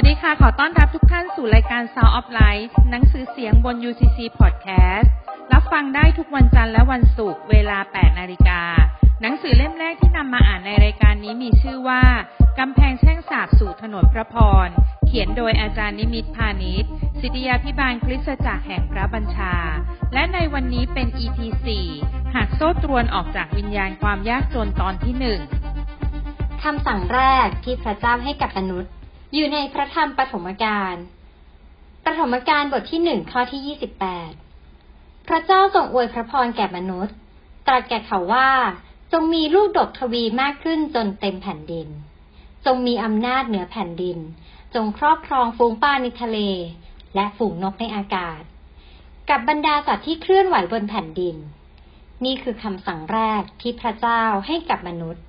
วัสดีค่ะ ขอต้อนรับทุกท่านสู่รายการ Sound of Life หนังสือเสียงบน UCC Podcast รับฟังได้ทุกวันจันทร์และวันศุกร์เวลา 8 นาฬิกา หนังสือเล่มแรกที่นำมาอ่านในรายการนี้มีชื่อว่ากำแพงแช่งสาบสู่ถนนพระพร เขียนโดยอาจารย์นิมิตพาณิชย์สิทธิยาพิบาลคริสตจักรแห่งพระบัญชา และในวันนี้เป็น EP 4หากโซ่ตรวนออกจากวิญญาณความยากจนตอนที่หนึ่งคำสั่งแรกที่พระเจ้าให้กับมนุษย์ อยู่ในพระธรรมปฐมกาลปฐมกาลบทที่หนึ่งข้อที่ยี่สิบแปดพระเจ้าทรงอวยพระพรแก่มนุษย์ ตรัสแก่เขาว่า จงมีลูกดกทวีมากขึ้นจนเต็มแผ่นดิน จงมีอำนาจเหนือแผ่นดิน จงครอบครองฝูงปลาในทะเล และฝูงนกในอากาศ กับบรรดาสัตว์ที่เคลื่อนไหวบนแผ่นดิน นี่คือคำสั่งแรกที่พระเจ้าให้กับมนุษย์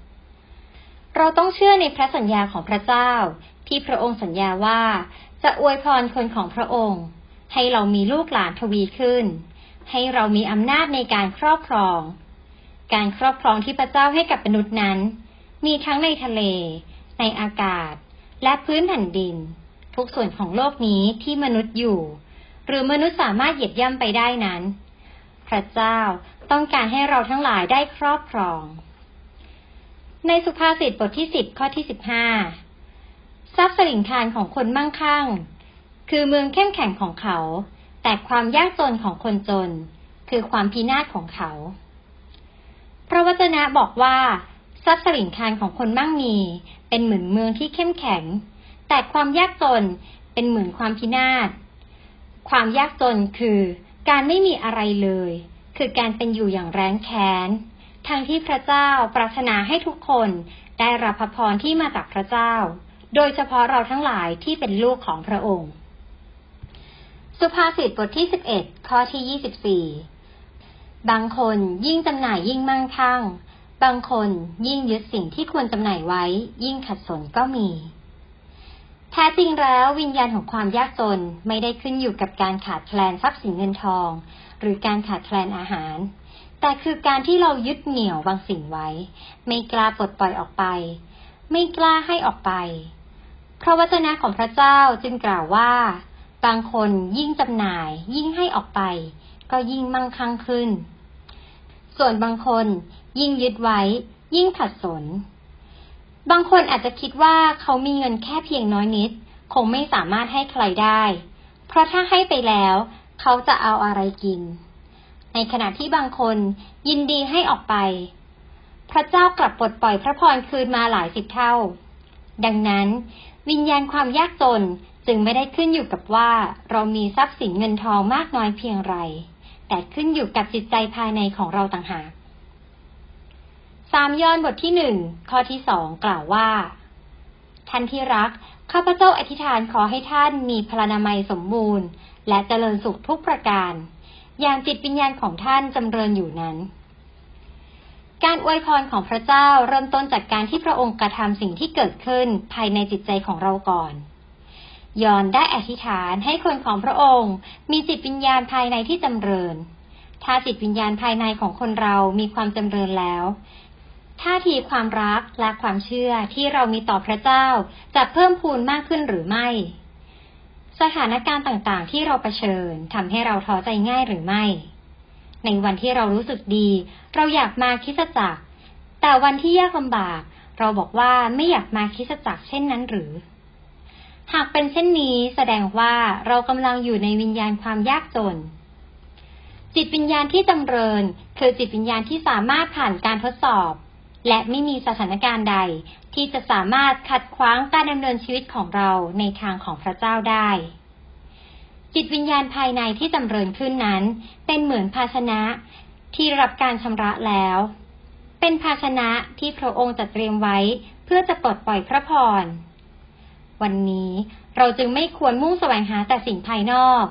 เราต้องเชื่อในพระสัญญาของพระเจ้า ที่พระองค์สัญญาว่า จะอวยพรคนของพระองค์ ให้เรามีลูกหลานทวีขึ้น ให้เรามีอำนาจในการครอบครอง การครอบครองที่พระเจ้าให้กับมนุษย์นั้น มีทั้งในทะเล ในอากาศ และพื้นแผ่นดิน ทุกส่วนของโลกนี้ที่มนุษย์อยู่ หรือมนุษย์สามารถเหยียบย่ำไปได้นั้น พระเจ้าต้องการให้เราทั้งหลายได้ครอบครอง ในสุภาษิตบทที่สิบข้อที่สิบห้า ทรัพย์สลิงคารของคนมั่งคั่ง คือเมืองเข้มแข็งของเขา แต่ความยากจนของคนจน คือความพินาศของเขา พระวจนะบอกว่าทรัพย์สลิงคารของคนมั่งมี เป็นเหมือนเมืองที่เข้มแข็ง แต่ความยากจนเป็นเหมือนความพินาศ ความยากจนคือการไม่มีอะไรเลย คือการเป็นอยู่อย่างแร้นแค้นทั้งที่พระเจ้าปรารถนาให้ทุกคนได้รับพระพรที่มาจากพระเจ้า โดยเฉพาะเราทั้งหลายที่เป็นลูกของพระองค์ สุภาษิตบทที่สิบเอ็ดข้อที่ยี่สิบสี่บางคนยิ่งจำหน่ายยิ่งมั่งคั่ง บางคนยิ่งยึดสิ่งที่ควรจำหน่ายไว้ ยิ่งขัดสนก็มี แท้จริงแล้ววิญญาณของความยากจนไม่ได้ขึ้นอยู่กับการขาดแคลนทรัพย์สินเงินทอง หรือการขาดแคลนอาหารแต่คือการที่เรายึดเหนี่ยวบางสิ่งไว้ ไม่กล้าปลดปล่อยออกไป ไม่กล้าให้ออกไป พระวจนะของพระเจ้าจึงกล่าวว่า บางคนยิ่งจำหน่าย ยิ่งให้ออกไป ก็ยิ่งมั่งคั่งขึ้น ส่วนบางคนยิ่งยึดไว้ ยิ่งขัดสน บางคนอาจจะคิดว่าเขามีเงินแค่เพียงน้อยนิด คงไม่สามารถให้ใครได้ เพราะถ้าให้ไปแล้ว เขาจะเอาอะไรกิน ในขณะที่บางคนยินดีให้ออกไป พระเจ้ากลับปลดปล่อยพระพรคืนมาหลายสิบเท่า ดังนั้น วิญญาณความยากจนจึงไม่ได้ขึ้นอยู่กับว่า เรามีทรัพย์สินเงินทองมากน้อยเพียงไร แต่ขึ้นอยู่กับจิตใจภายในของเราต่างหากสามยอนบทที่หนึ่งข้อที่สองกล่าวว่า ท่านที่รัก ข้าพเจ้าอธิษฐานขอให้ท่านมีพลานามัยสมบูรณ์ และเจริญสุขทุกประการ อย่างจิตวิญญาณของท่านจำเริญอยู่นั้น การอวยพรของพระเจ้าเริ่มต้นจากการที่พระองค์กระทำสิ่งที่เกิดขึ้นภายในจิตใจของเราก่อน ยอนได้อธิษฐานให้คนของพระองค์ มีจิตวิญญาณภายในที่จำเริญ ถ้าจิตวิญญาณภายในของคนเรามีความจำเริญแล้ว ท่าทีความรักและความเชื่อที่เรามีต่อพระเจ้าจะเพิ่มพูนมากขึ้นหรือไม่ สถานการณ์ต่างๆ ที่เราเผชิญทำให้เราท้อใจง่ายหรือไม่ ในวันที่เรารู้สึกดี เราอยากมาคิสจักร แต่วันที่ยากลำบาก เราบอกว่าไม่อยากมาคิสจักรเช่นนั้นหรือ หากเป็นเช่นนี้แสดงว่าเรากำลังอยู่ในวิญญาณความยากจน จิตวิญญาณที่จำเริญ คือจิตวิญญาณที่สามารถผ่านการทดสอบ และไม่มีสถานการณ์ใด ที่จะสามารถขัดขวางการดำเนินชีวิตของเราในทางของพระเจ้าได้ จิตวิญญาณภายในที่จำเริญขึ้นนั้น เป็นเหมือนภาชนะที่รับการชำระแล้ว เป็นภาชนะที่พระองค์จัดเตรียมไว้เพื่อจะปลดปล่อยพระพร วันนี้เราจึงไม่ควรมุ่งแสวงหาแต่สิ่งภายนอก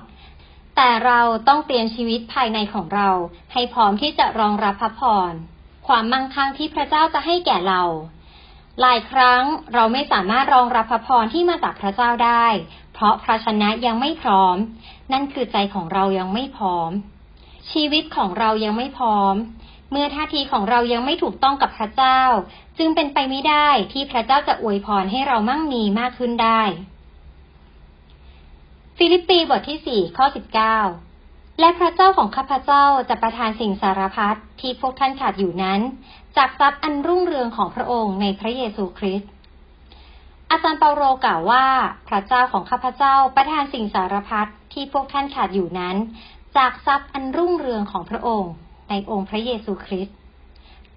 แต่เราต้องเตรียมชีวิตภายในของเรา ให้พร้อมที่จะรองรับพระพร ความมั่งคั่งที่พระเจ้าจะให้แก่เราหลายครั้งเราไม่สามารถรองรับพระพรที่มาจากพระเจ้าได้ เพราะภาชนะยังไม่พร้อม นั่นคือใจของเรายังไม่พร้อม ชีวิตของเรายังไม่พร้อม เมื่อท่าทีของเรายังไม่ถูกต้องกับพระเจ้า จึงเป็นไปไม่ได้ที่พระเจ้าจะอวยพรให้เรามั่งมีมากขึ้นได้ ฟิลิปปีบทที่สี่ข้อสิบเก้าและพระเจ้าของข้าพเจ้าจะประทานสิ่งสารพัดที่พวกท่านขาดอยู่นั้น จากทรัพย์อันรุ่งเรืองของพระองค์ในพระเยซูคริสต์ อาจารย์เปาโลกล่าวว่า พระเจ้าของข้าพเจ้าประทานสิ่งสารพัดที่พวกท่านขาดอยู่นั้น จากทรัพย์อันรุ่งเรืองของพระองค์ ในองค์พระเยซูคริสต์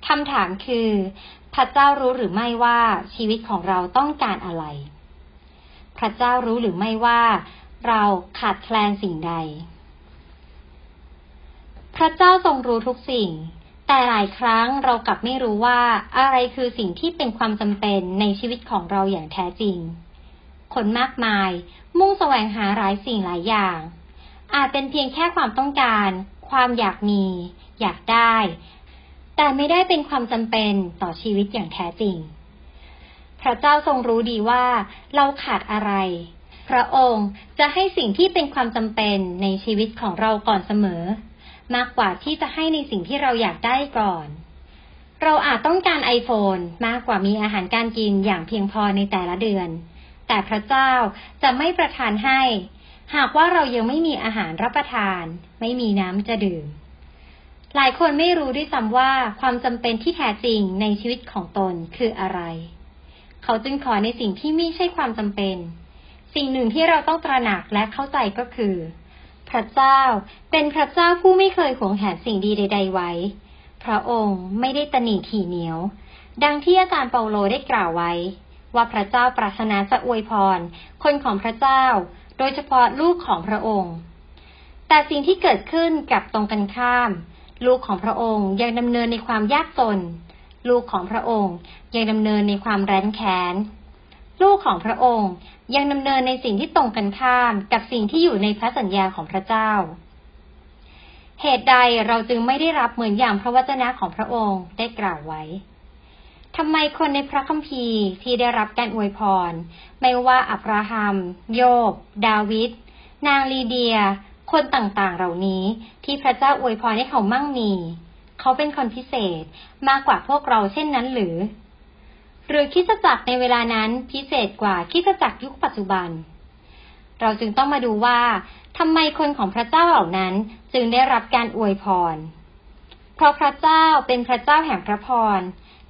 คำถามคือ พระเจ้ารู้หรือไม่ว่าชีวิตของเราต้องการอะไร พระเจ้ารู้หรือไม่ว่า เราขาดแคลนสิ่งใด พระเจ้าทรงรู้ทุกสิ่ง แต่หลายครั้งเรากลับไม่รู้ว่าอะไรคือสิ่งที่เป็นความจำเป็นในชีวิตของเราอย่างแท้จริง คนมากมาย มุ่งแสวงหาหลายสิ่งหลายอย่าง อาจเป็นเพียงแค่ความต้องการ ความอยากมี อยากได้ แต่ไม่ได้เป็นความจำเป็นต่อชีวิตอย่างแท้จริง พระเจ้าทรงรู้ดีว่าเราขาดอะไร พระองค์จะให้สิ่งที่เป็นความจำเป็นในชีวิตของเราก่อนเสมอ มากกว่าที่จะให้ในสิ่งที่เราอยากได้ก่อน เราอาจต้องการไอโฟนมากกว่ามีอาหารการกินอย่างเพียงพอในแต่ละเดือน แต่พระเจ้าจะไม่ประทานให้ หากว่าเรายังไม่มีอาหารรับประทาน ไม่มีน้ำจะดื่ม หลายคนไม่รู้ด้วยซ้ำว่าความจำเป็นที่แท้จริงในชีวิตของตนคืออะไร เขาจึงขอในสิ่งที่ไม่ใช่ความจำเป็น สิ่งหนึ่งที่เราต้องตระหนักและเข้าใจก็คือ พระเจ้าเป็นพระเจ้าผู้ไม่เคยหวงแหนสิ่งดีใด ๆ ไว้ พระองค์ไม่ได้ตนีถี่เหนียว ดังที่อาจารย์เปาโลได้กล่าวไว้ ว่าพระเจ้าปรารถนาจะอวยพร คนของพระเจ้า โดยเฉพาะลูกของพระองค์ แต่สิ่งที่เกิดขึ้นกับตรงกันข้าม ลูกของพระองค์ยังดำเนินในความยากจน ลูกของพระองค์ยังดำเนินในความแร้นแค้น ลูกของพระองค์ ยังดำเนินในสิ่งที่ตรงกันข้ามกับสิ่งที่อยู่ในพระสัญญาของพระเจ้า เหตุใดเราจึงไม่ได้รับเหมือนอย่างพระวจนะของพระองค์ได้กล่าวไว้ทำไมคนในพระคัมภีร์ที่ได้รับการอวยพร ไม่ว่าอับราฮัม โยบ ดาวิด นางลีเดีย คนต่างๆ เหล่านี้ที่พระเจ้าอวยพรให้เขามั่งมี เขาเป็นคนพิเศษมากกว่าพวกเราเช่นนั้นหรือ หรือคิดจักรในเวลานั้นพิเศษกว่าคิดจักรยุคปัจจุบัน เราจึงต้องมาดูว่าทำไมคนของพระเจ้าเหล่านั้นจึงได้รับการอวยพร เพราะพระเจ้าเป็นพระเจ้าแห่งพระพร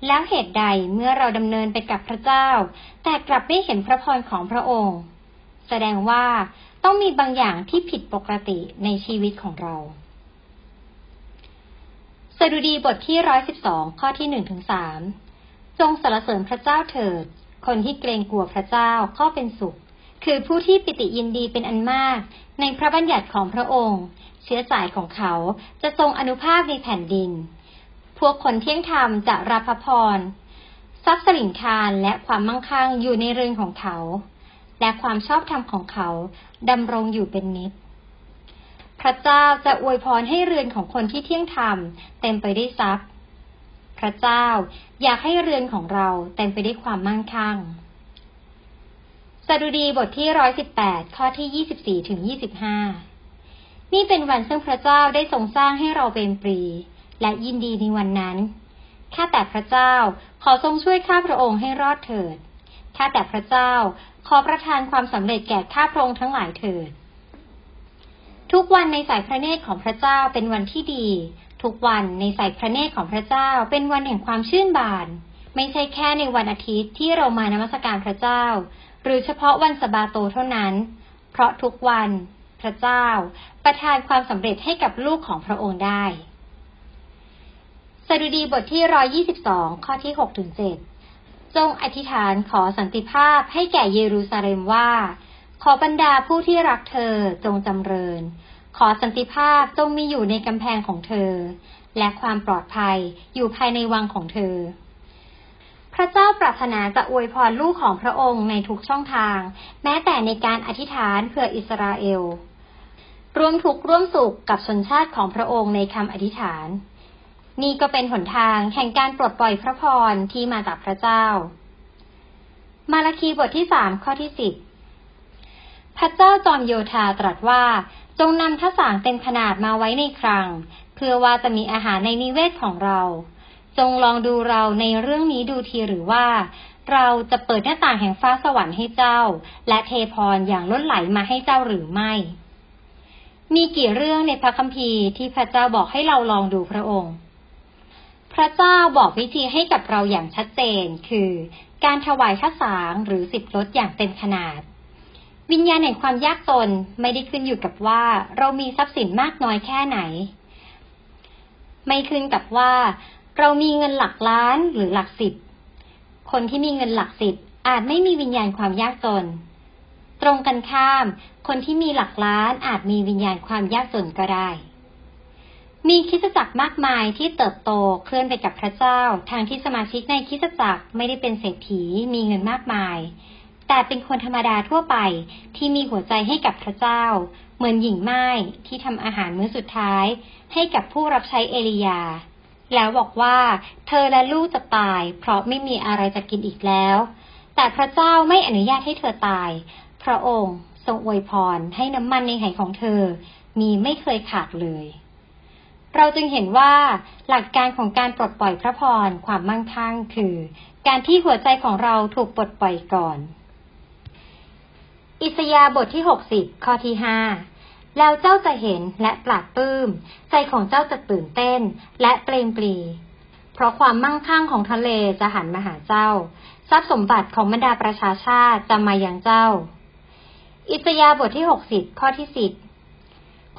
แล้วเหตุใดเมื่อเราดำเนินไปกับพระเจ้า แต่กลับไม่เห็นพระพรของพระองค์ แสดงว่าต้องมีบางอย่างที่ผิดปกติในชีวิตของเรา สดุดีบทที่ร้อยสิบสองข้อที่หนึ่งถึงสาม จงสรรเสริญพระเจ้าเถิด คนที่เกรงกลัวพระเจ้าก็เป็นสุข คือผู้ที่ปิติยินดีเป็นอันมาก ในพระบัญญัติของพระองค์ เชื้อสายของเขาจะทรงอนุภาพในแผ่นดิน พวกคนเที่ยงธรรมจะรับพระพรทรัพย์สินคารและความมั่งคั่งอยู่ในเรือนของเขา และความชอบธรรมของเขาดำรงอยู่เป็นนิจพระเจ้าจะอวยพรให้เรือนของคนที่เที่ยงธรรมเต็มไปด้วยทรัพย์ พระเจ้า อยากให้เรือนของเราเต็มไปด้วยความมั่งคั่งสดุดีบทที่ร้อยสิบแปดข้อที่ยี่สิบสี่ถึงยี่สิบห้านี่เป็นวันซึ่งพระเจ้าได้ทรงสร้างให้เราเป็นปรี และยินดีในวันนั้นข้าแต่พระเจ้าขอทรงช่วยข้าพระองค์ให้รอดเถิดข้าแต่พระเจ้าขอประทานความสำเร็จแก่ข้าพระองค์ทั้งหลายเถิด ทุกวันในสายพระเนตรของพระเจ้าเป็นวันที่ดี ทุกวันในสายพระเนตรของพระเจ้าเป็นวันแห่งความชื่นบาน ไม่ใช่แค่ในวันอาทิตย์ที่เรามานมัสการพระเจ้า หรือเฉพาะวันสบาโตเท่านั้น เพราะทุกวันพระเจ้า ประทานความสำเร็จให้กับลูกของพระองค์ได้สดุดีบทที่ร้อยี่สิบสองข้อที่หกถึงเจ็ดจงอธิษฐานขอสันติภาพให้แก่เยรูซาเล็มว่า ขอบรรดาผู้ที่รักเธอจงจำเริญ ขอสันติภาพจงมีอยู่ในกำแพงของเธอ และความปลอดภัยอยู่ภายในวังของเธอ พระเจ้าปรารถนาจะอวยพรลูกของพระองค์ในทุกช่องทาง แม้แต่ในการอธิษฐานเพื่ออิสราเอลร่วมทุกข์ร่วมสุขกับชนชาติของพระองค์ในคำอธิษฐาน นี่ก็เป็นหนทางแห่งการปลดปล่อยพระพรที่มาจากพระเจ้า มาลาคีบทที่สามข้อที่สิบพระเจ้าจอมโยธาตรัสว่า จงนำทสางเต็มขนาดมาไว้ในครัง เพื่อว่าจะมีอาหารในนิเวศของเรา จงลองดูเราในเรื่องนี้ดูทีหรือว่า เราจะเปิดหน้าต่างแห่งฟ้าสวรรค์ให้เจ้า และเทพรอย่างล้นไหลมาให้เจ้าหรือไม่ มีกี่เรื่องในพระคัมภีร์ที่พระเจ้าบอกให้เราลองดูพระองค์ พระเจ้าบอกวิธีให้กับเราอย่างชัดเจนคือ การถวายข้าสางหรือสิบรถอย่างเต็มขนาด วิญญาณแห่งความยากจนไม่ได้ขึ้นอยู่กับว่า เรามีทรัพย์สินมากน้อยแค่ไหน ไม่ขึ้นกับว่า เรามีเงินหลักล้านหรือหลักสิบ คนที่มีเงินหลักสิบอาจไม่มีวิญญาณความยากจน ตรงกันข้าม คนที่มีหลักล้านอาจมีวิญญาณความยากจนก็ได้ มีคิสจักรมากมายที่เติบโตเคลื่อนไปกับพระเจ้า ทางที่สมาชิกในคิสจักรไม่ได้เป็นเศรษฐีมีเงินมากมาย แต่เป็นคนธรรมดาทั่วไปที่มีหัวใจให้กับพระเจ้า เหมือนหญิงไม้ที่ทำอาหารมื้อสุดท้าย ให้กับผู้รับใช้เอลียา แล้วบอกว่า เธอและลูกจะตาย เพราะไม่มีอะไรจะกินอีกแล้ว แต่พระเจ้าไม่อนุญาตให้เธอตาย พระองค์ทรงอวยพรให้น้ำมันในไหของเธอ มีไม่เคยขาดเลยเราจึงเห็นว่าหลักการของการปลดปล่อยพระพรความมั่งคั่งคือ การที่หัวใจของเราถูกปลดปล่อยก่อน อิสยาบทที่หกสิบข้อที่ห้าแล้วเจ้าจะเห็นและปราดปื้ม ใจของเจ้าจะตื่นเต้นและเปลงปลี เพราะความมั่งคั่งของทะเลจะหันมาหาเจ้า ทรัพย์สมบัติของบรรดาประชาชาติจะมายังเจ้า อิสยาบทที่หกสิบข้อที่สิบ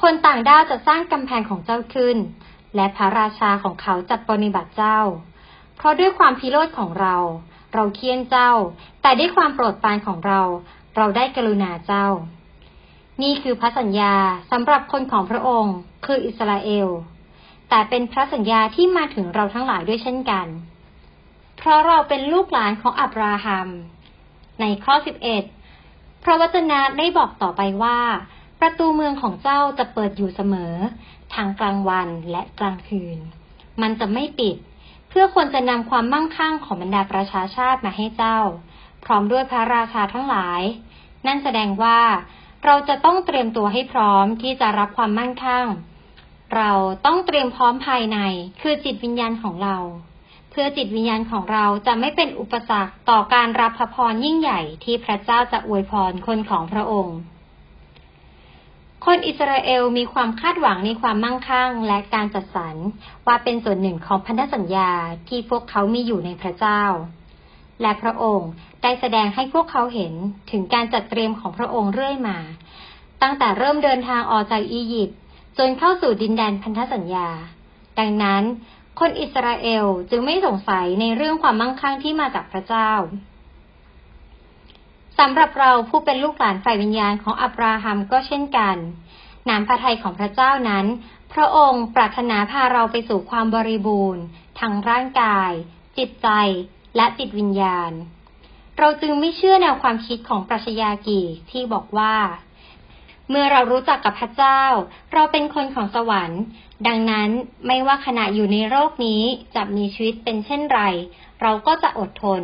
คนต่างด้าวจะสร้างกำแพงของเจ้าขึ้น และพระราชาของเขาจัดปฏิบัติเจ้า เพราะด้วยความพิโรธของเรา เราเคียนเจ้า แต่ด้วยความโปรดปรานของเรา เราได้กรุณาเจ้า นี่คือพระสัญญาสำหรับคนของพระองค์ คืออิสราเอล แต่เป็นพระสัญญาที่มาถึงเราทั้งหลายด้วยเช่นกัน เพราะเราเป็นลูกหลานของอับราฮัม ในข้อ 11 พระวจนะได้บอกต่อไปว่า ประตูเมืองของเจ้าจะเปิดอยู่เสมอ ทางกลางวันและกลางคืน มันจะไม่ปิด เพื่อคนจะนำความมั่งคั่งของบรรดาประชาชาติมาให้เจ้า พร้อมด้วยพระราชาทั้งหลาย นั่นแสดงว่า เราจะต้องเตรียมตัวให้พร้อมที่จะรับความมั่งคั่ง เราต้องเตรียมพร้อมภายในคือจิตวิญญาณของเรา เพื่อจิตวิญญาณของเราจะไม่เป็นอุปสรรคต่อการรับพระพรยิ่งใหญ่ที่พระเจ้าจะอวยพรคนของพระองค์คนอิสราเอลมีความคาดหวังในความมั่งคั่งและการจัดสรรว่าเป็นส่วนหนึ่งของพันธสัญญาที่พวกเขามีอยู่ในพระเจ้า และพระองค์ได้แสดงให้พวกเขาเห็นถึงการจัดเตรียมของพระองค์เรื่อยมา ตั้งแต่เริ่มเดินทางออกจากอียิปต์จนเข้าสู่ดินแดนพันธสัญญา ดังนั้นคนอิสราเอลจึงไม่สงสัยในเรื่องความมั่งคั่งที่มาจากพระเจ้าสำหรับเราผู้เป็นลูกหลานฝ่ายวิญญาณของอับราฮัมก็เช่นกันน้ำพระทัยของพระเจ้านั้น พระองค์ปรารถนาพาเราไปสู่ความบริบูรณ์ทั้งร่างกาย จิตใจ และจิตวิญญาณ เราจึงไม่เชื่อแนวความคิดของปรัชญากีที่บอกว่า เมื่อเรารู้จักกับพระเจ้า เราเป็นคนของสวรรค์ ดังนั้นไม่ว่าขณะอยู่ในโลกนี้จะมีชีวิตเป็นเช่นไร เราก็จะอดทน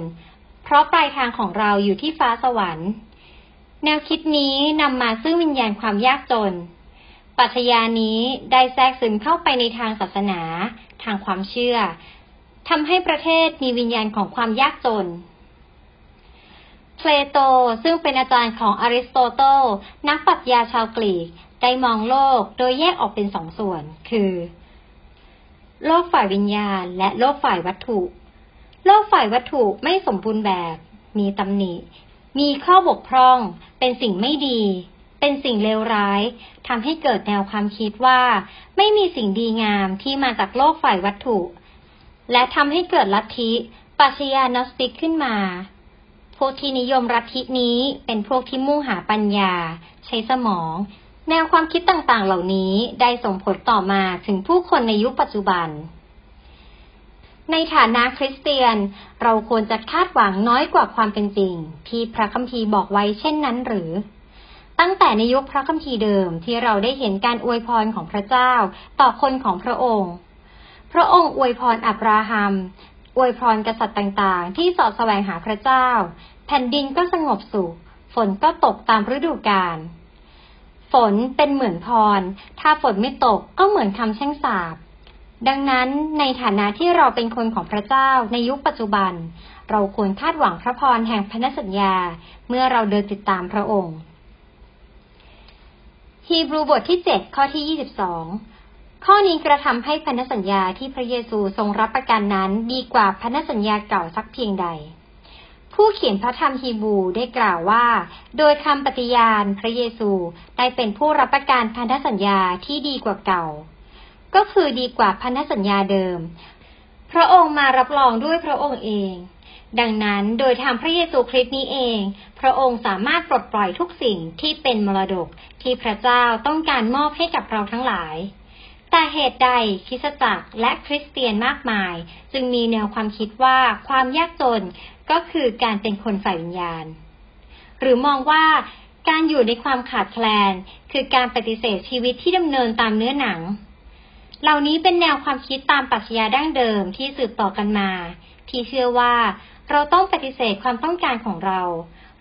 เพราะปลายทางของเราอยู่ที่ฟ้าสวรรค์ แนวคิดนี้นำมาซึ่งวิญญาณความยากจนปัชญานี้ได้แทรกซึมเข้าไปในทางศาสนา ทางความเชื่อ ทำให้ประเทศมีวิญญาณของความยากจน เพลโตซึ่งเป็นอาจารย์ของอริสโตเติลนักปรัชญาชาวกรีกได้มองโลกโดยแยกออกเป็นสองส่วน คือ โลกฝ่ายวิญญาณ และโลกฝ่ายวัตถุ โลกฝ่ายวัตถุไม่สมบูรณ์แบบ มีตำหนิ มีข้อบกพร่อง เป็นสิ่งไม่ดี เป็นสิ่งเลวร้ายทำให้เกิดแนวความคิดว่า ไม่มีสิ่งดีงามที่มาจากโลกฝ่ายวัตถุ และทำให้เกิดลัทธิปัชญานอสติกขึ้นมา พวกที่นิยมลัทธินี้เป็นพวกที่มุ่งหาปัญญา ใช้สมอง แนวความคิดต่างๆ เหล่านี้ได้ส่งผลต่อมาถึงผู้คนในยุคปัจจุบัน ในฐานะคริสเตียน เราควรจะคาดหวังน้อยกว่าความเป็นจริง ที่พระคัมภีร์บอกไว้เช่นนั้นหรือตั้งแต่ในยุคพระคัมภีร์เดิมที่เราได้เห็นการอวยพรของพระเจ้า ต่อคนของพระองค์ พระองค์อวยพรอับราฮัม อวยพรกษัตริย์ต่างๆ ที่สอดแสวงหาพระเจ้า แผ่นดินก็สงบสุข ฝนก็ตกตามฤดูกาล ฝนเป็นเหมือนพร ถ้าฝนไม่ตกก็เหมือนคำแช่งสาบ ดังนั้นในฐานะที่เราเป็นคนของพระเจ้าในยุคปัจจุบัน เราควรคาดหวังพระพรแห่งพันธสัญญา เมื่อเราเดินติดตามพระองค์ ฮีบรูบทที่ 7 ข้อที่ 22 ข้อนี้กระทำให้พันธสัญญาที่พระเยซูทรงรับประกันนั้นดีกว่าพันธสัญญาเก่าสักเพียงใด ผู้เขียนพระธรรมฮีบูได้กล่าวว่า โดยคำปฏิญาณพระเยซูได้เป็นผู้รับประกันพันธสัญญาที่ดีกว่าเก่า ก็คือดีกว่าพันธสัญญาเดิม พระองค์มารับรองด้วยพระองค์เอง ดังนั้นโดยทางพระเยซูคริสต์นี้เอง พระองค์สามารถปลดปล่อยทุกสิ่งที่เป็นมรดกที่พระเจ้าต้องการมอบให้กับเราทั้งหลาย แต่เหตุใดคริสตจักรและคริสเตียนมากมาย จึงมีแนวความคิดว่าความยากจนก็คือการเป็นคนฝ่ายวิญญาณ หรือมองว่าการอยู่ในความขาดแคลน คือการปฏิเสธชีวิตที่ดำเนินตามเนื้อหนัง เหล่านี้เป็นแนวความคิดตามปรัชญาดั้งเดิมที่สืบต่อกันมา ที่เชื่อว่าเราต้องปฏิเสธความต้องการของเรา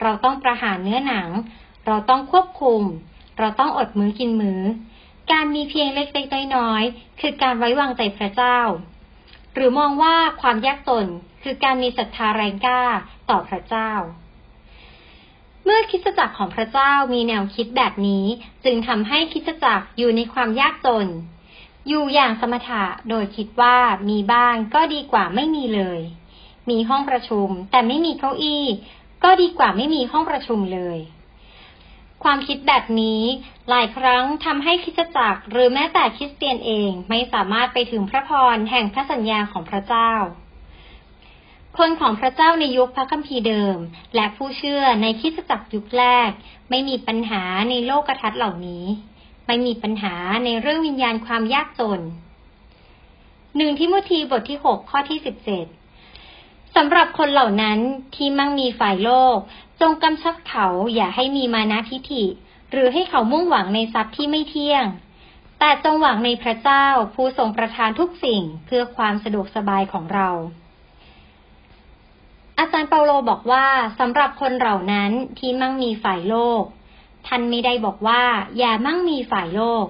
เราต้องประหารเนื้อหนัง เราต้องควบคุม เราต้องอดมื้อกินมือ้อ การมีเพียงเล็กๆน้อยๆคือการไว้วางใจพระเจ้า หรือมองว่าความยากจนคือการมีศรัทธาแรงกล้าต่อพระเจ้า เมื่อคิดจักรของพระเจ้ามีแนวคิดแบบนี้ จึงทำให้คิดจักรอยู่ในความยากจน อยู่อย่างสมถะโดยคิดว่ามีบ้างก็ดีกว่าไม่มีเลย มีห้องประชุมแต่ไม่มีเก้าอี้ ก็ดีกว่าไม่มีห้องประชุมเลยความคิดแบบนี้ หลายครั้งทำให้คิดจักรหรือแม้แต่คริสเตียนเองไม่สามารถไปถึงพระพรแห่งพระสัญญาของพระเจ้า คนของพระเจ้าในยุคพระคัมภีร์เดิม และผู้เชื่อในคิดจักรยุคแรก ไม่มีปัญหาในโลกกระทัดเหล่านี้ ไม่มีปัญหาในเรื่องวิญญาณความยากจนหนึ่งทิโมธีบทที่หกข้อที่สิบเจ็ดสำหรับคนเหล่านั้นที่มั่งมีฝ่ายโลก จงกำชับเขาอย่าให้มีมานะทิฐิ หรือให้เขามุ่งหวังในทรัพย์ที่ไม่เที่ยง แต่จงหวังในพระเจ้าผู้ทรงประทานทุกสิ่งเพื่อความสะดวกสบายของเรา อาจารย์เปาโลบอกว่าสำหรับคนเหล่านั้นที่มั่งมีฝ่ายโลก ท่านไม่ได้บอกว่า อย่ามั่งมีฝ่ายโลก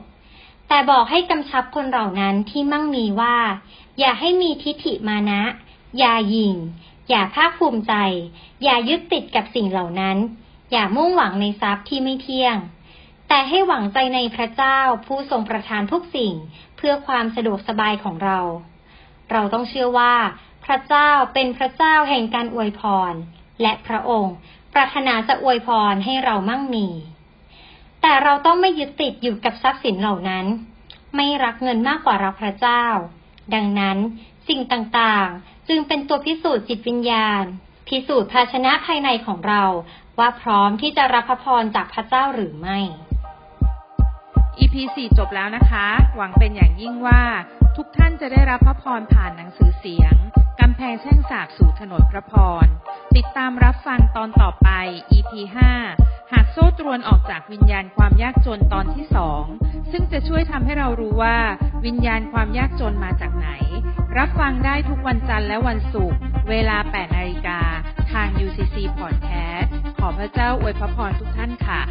แต่บอกให้กำชับคนเหล่านั้นที่มั่งมีว่า อย่าให้มีทิฏฐิมานะ อย่ายิงอย่าภาคภูมิใจ อย่ายึดติดกับสิ่งเหล่านั้น อย่ามุ่งหวังในทรัพย์ที่ไม่เที่ยง แต่ให้หวังใจในพระเจ้าผู้ทรงประทานทุกสิ่งเพื่อความสะดวกสบายของเรา เราต้องเชื่อว่า พระเจ้าเป็นพระเจ้าแห่งการอวยพร และพระองค์ปรารถนาจะอวยพรให้เรามั่งมี แต่เราต้องไม่ยึดติดอยู่กับทรัพย์สินเหล่านั้น ไม่รักเงินมากกว่ารักพระเจ้า ดังนั้นสิ่งต่างๆ จึงเป็นตัวพิสูจน์จิตวิญญาณ พิสูจน์ภาชนะภายในของเรา ว่าพร้อมที่จะรับพระพรจากพระเจ้าหรือไม่ EP 4จบแล้วนะคะ หวังเป็นอย่างยิ่งว่า ทุกท่านจะได้รับพระพรผ่านหนังสือเสียง กำแพงแช่งสาบสู่ถนนพระพร ติดตามรับฟังตอนต่อไป EP 5หากโซ่ตรวนออกจากวิญญาณความยากจนตอนที่สองซึ่งจะช่วยทำให้เรารู้ว่า วิญญาณความยากจนมาจากไหน รับฟังได้ทุกวันจันทร์และวันศุกร์เวลา 8นาฬิกาทาง UCC Podcast พระเจ้าอวยพระพรทุกท่านค่ะ